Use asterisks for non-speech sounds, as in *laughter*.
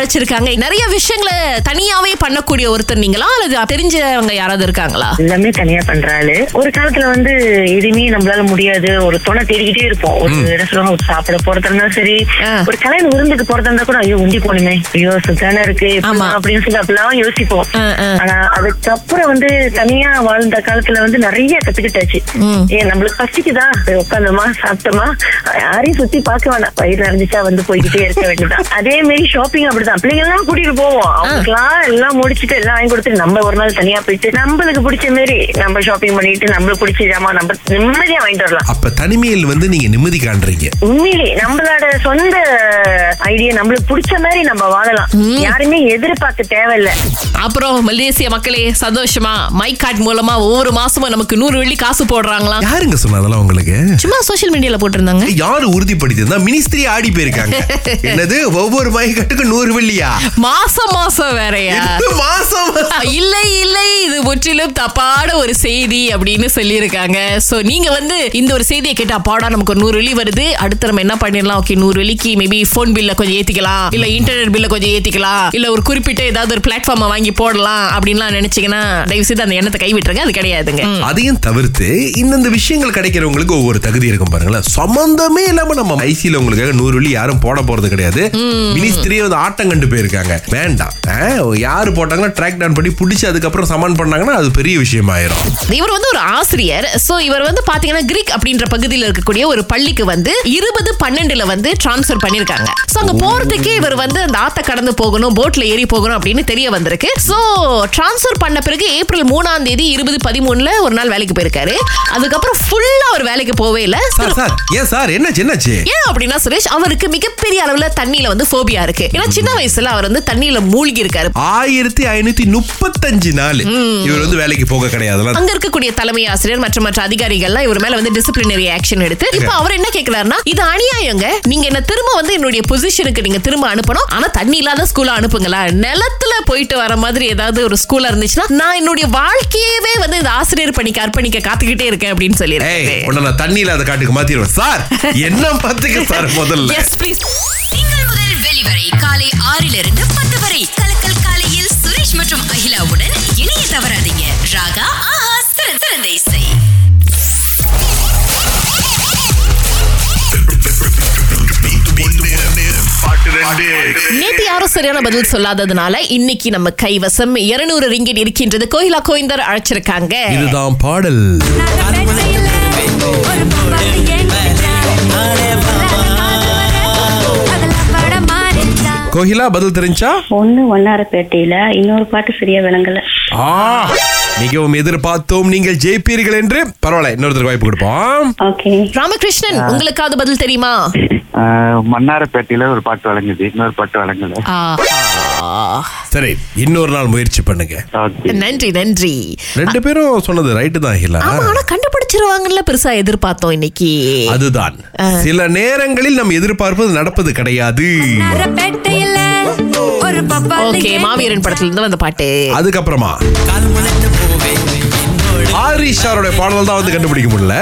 அழைச்சிருக்காங்க. நிறைய விஷயங்களை தனியாவே பண்ணக்கூடிய ஒருத்தர் நீங்களா? அல்லது தெரிஞ்சவங்க யாராவது இருக்காங்களா? எல்லாமே தனியா பண்றாளு ஒரு காலத்துல வந்து எதுவுமே நம்மளால முடியாது. ஒரு துணை தேடிக்கிட்டே இருப்போம். ஒரு ரெஸ்டாரண்ட் ஒரு சாப்பிட போறதா இருந்தாலும் சரி. ஒரு கல்யாண விருந்துக்கு போறதா இருந்தா கூட ஐயோ உண்டி போகணுமே. ஐயோ சுத்தான இருக்கு. அப்படின்னு சொல்லி அப்படிலாம் யோசிப்போம். ஆனா அதுக்கப்புறம் வந்து தனியா வாழ்ந்த காலத்துல வந்து நிறைய கத்துக்கிட்டாச்சு. ஏன் நம்மளுக்கு பசிக்குதா? உட்காந்தோமா சாப்பிட்டோமா? யாரையும் சுத்தி பார்க்க வேணாம். வயிறு நிறைஞ்சிச்சா வந்து போய்கிட்டே இருக்க வேண்டியதான் அதே மாதிரி ஷாப்பிங் அப்படிதான். பிள்ளைங்க எல்லாம் கூட்டிட்டு போவோம். அவங்களுக்குலாம் எல்லாம் முடிச்சிட்டு எல்லாம் வாங்கி கொடுத்து நம்ம ஒரு நாள் தனியா போயிட்டு நம்மளுக்கு பிடிச்ச மாதிரி நம்ம ஷாப்பிங் பண்ணிட்டு நம்மளுக்கு பிடிச்ச ஜாமா நம்ம நிம்மதியா வாங்கிட்டு வரலாம். அப்ப தனிமையில் வந்து நீங்க நிம்மதி காண்றீங்க. உண்மையிலே நம்மளோட சொந்த ஐடியா நம்மளுக்கு பிடிச்ச மாதிரி நம்ம வாழலாம். யாருமே எதிர்பார்க்க தேவையில்ல. அப்புறம் மலேசிய மக்களே சந்தோஷமா மை கார்டு மூலமா ஒவ்வொரு மாசமும் நமக்கு நூறு வெள்ளி காசு போடுறாங்களாம் யாருங்க சொன்னா அதெல்லாம் உங்களுக்கு? சும்மா சோஷியல் மீடியால போட்டிருந்தாங்க. யாரு உறுதிப்படுத்தியிருந்தா மினிஸ்திரி ஆடி போயிருக்காங்க. *laughs* என்னது? ஒவ்வொரு மைக்கட்டுக்கும் நூறு வெள்ளியா மாசம் மாசம் வேறயா? மாசம் இல்லை இல்லை இது முற்றிலும் தப்பான ஒரு செய்தி அப்படின்னு சொல்லியிருக்காங்க. சோ நீங்க வந்து இந்த ஒரு செய்தியை கேட்டு அப்பாடா நமக்கு ஒரு நூறு வெள்ளி வருது. அடுத்து நம்ம என்ன பண்ணிடலாம்? ஓகே நூறு வெள்ளிக்கு மேபி போன் பில்ல கொஞ்சம் ஏத்திக்கலாம். இல்ல இன்டர்நெட் பில்ல கொஞ்சம் ஏத்திக்கலாம். இல்ல ஒரு குறிப்பிட்ட ஏதாவது ஒரு பிளாட்ஃபார்ம் வாங்கி போடலாம் அப்படின்லாம் நினைச்சீங்கன்னா தயவு செய்து அந்த எண்ணத்தை கைவிட்டுருங்க. அது கிடையாதுங்க. அதையும் தவிர்த்து இந்தந்த விஷயங்கள் கிடைக்கிறவங்களுக்கு ஒவ்வொரு தகுதி இருக்கும் பாருங்களேன். சம்பந்தமே இல்லாம நம்ம ஐசியில உங்களுக்காக நூறு வெள்ளி யாரும் போட போறது கிடையாது. மினிஸ்திரியே வந்து ஆட்டம் கண்டு போயிருக்காங்க. வேண்டாம். யாரு போட்டாங்கன்னா ட்ராக் டவுன் பண்ணி பிடிச்சி அதுக்கப்புறம் சமன் பண்ணாங்கன்னா அது பெரிய விஷயம் ஆயிரும் இவர் வந்து ஒரு ஆசிரியர். சோ இவர் வந்து பாத்தீங்கன்னா கிரீக் அப்படின்ற பகுதியில் இருக்கக்கூடிய ஒரு பள்ளிக்கு வந்து இருபது பன்னெண்டுல வந்து டிரான்ஸ்ஃபர் பண்ணிருக்காங்க. சோ அங்க போறதுக்கே இவர் வந்து அந்த ஆத்த கடந்து போகணும் போட்ல ஏறி போகணும் அப்படின்னு தெரிய வந்திருக்கு. சோ டிரான்ஸ்ஃபர் பண்ண பிறகு ஏப்ரல் மூணாம் தேதி இருபது பதிமூணுல ஒரு நாள் வேலைக்கு போயிருக்காரு. அதுக்கப்புறம் ஃபுல்லா அவர் வேலைக்கு போவே இல்ல. சார் சார் ஏன் சார் என்னாச்சு என்னாச்சு? ஏன் அப்படின்னா சுரேஷ் அவருக்கு மிகப்பெரிய அளவுல தண்ணியில வந்து ஃபோபியா இருக்கு. ஏன்னா சின்ன வயசுல அவர் வந்து தண்ணியில மூழ்கி இருக்காரு ஆயிரத்தி ஐநூத்தி முப்பத்தஞ்சு நாள் இவர் வந்து வேலைக்கு போக கிடையாது. அங்க இருக்கக்கூடிய தலைமை ஆசிரியர் மற்றும் மற்ற அதிகாரிகள்லாம் இவர் மேல வந்து டிசிப்ளினரி ஆக்ஷன் எடுத்து இப்போ அவர் என்ன கேக்குறாருன்னா இது அநியாயங்க. நீங்க என்ன திரும்ப வந்து என்னுடைய பொசிஷனுக்கு நீங்க திரும்ப அனுப்பணும். ஆனா தண்ணி இல்லாத ஸ்கூல்ல அனுப்புங்களா? நிலத்துல போயிட்டு வர மாதிரி ஏதாவது ஒரு ஸ்கூல்ல இருந்துச்சுன்னா நான் என்னுடைய வாழ்க்கையவே வந்து இந்த ஆசிரியர் பணிக்கு அர்ப்பணிக்க காத்துக்கிட்டே இருக்கேன் அப்படின்னு சொல்லியிருக்காரு உன்னை நான் தண்ணி இல்லாத காட்டுக்கு மாத்திடுவேன். சார் என்ன பாத்துக்க சார் முதல்ல? எஸ் ப்ளீஸ் திங்கள் முதல் வெளிவரை காலை ஆறிலிருந்து நேத்து யாரும் சரியான பதில் சொல்லாததுனால இன்னைக்கு நம்ம கைவசம் 200 ரிங்கிட் இருக்கின்றது. கோயிலா கோயந்தர் அழைச்சிருக்காங்க. இதுதான் பாடல். கோகிலா பதில் தெரிஞ்சா? ஒண்ணு வண்ணாரப்பேட்டையில இன்னொரு பாட்டு சரியா விளங்கல. ஆ மிகவும் எதிர்பார்த்தோம் நீங்கள் ஜெயிப்பீர்கள் என்று. பரவாயில்ல இன்னொருத்தருக்கு வாய்ப்பு கொடுப்போம். ஓகே. ராமகிருஷ்ணன் உங்களுக்காவது பதில் தெரியுமா? மன்னாரப்பேட்டையில ஒரு பாட்டு வழங்குது. இன்னொரு பாட்டு வழங்கல. ஆஹா. சரி இன்னொரு நாள் முயற்சி பண்ணுங்க. நன்றி நன்றி. ரெண்டு பேரும் சொன்னது ரைட்டு தான் ஹிலா. ஆமா ஆனா கண்டுபிடிச்சிருவாங்கல்ல பெருசா எதிர்பார்த்தோம் இன்னைக்கு. அதுதான். சில நேரங்களில் நம் எதிர்பார்ப்பது நடப்பது கிடையாது. ஓகே மாவீரன் படத்துல இருந்து வந்த பாட்டு. அதுக்கப்புறமா ஹாரிஷ் அவருடைய பாடல் தான் வந்து கண்டுபிடிக்க முடியல.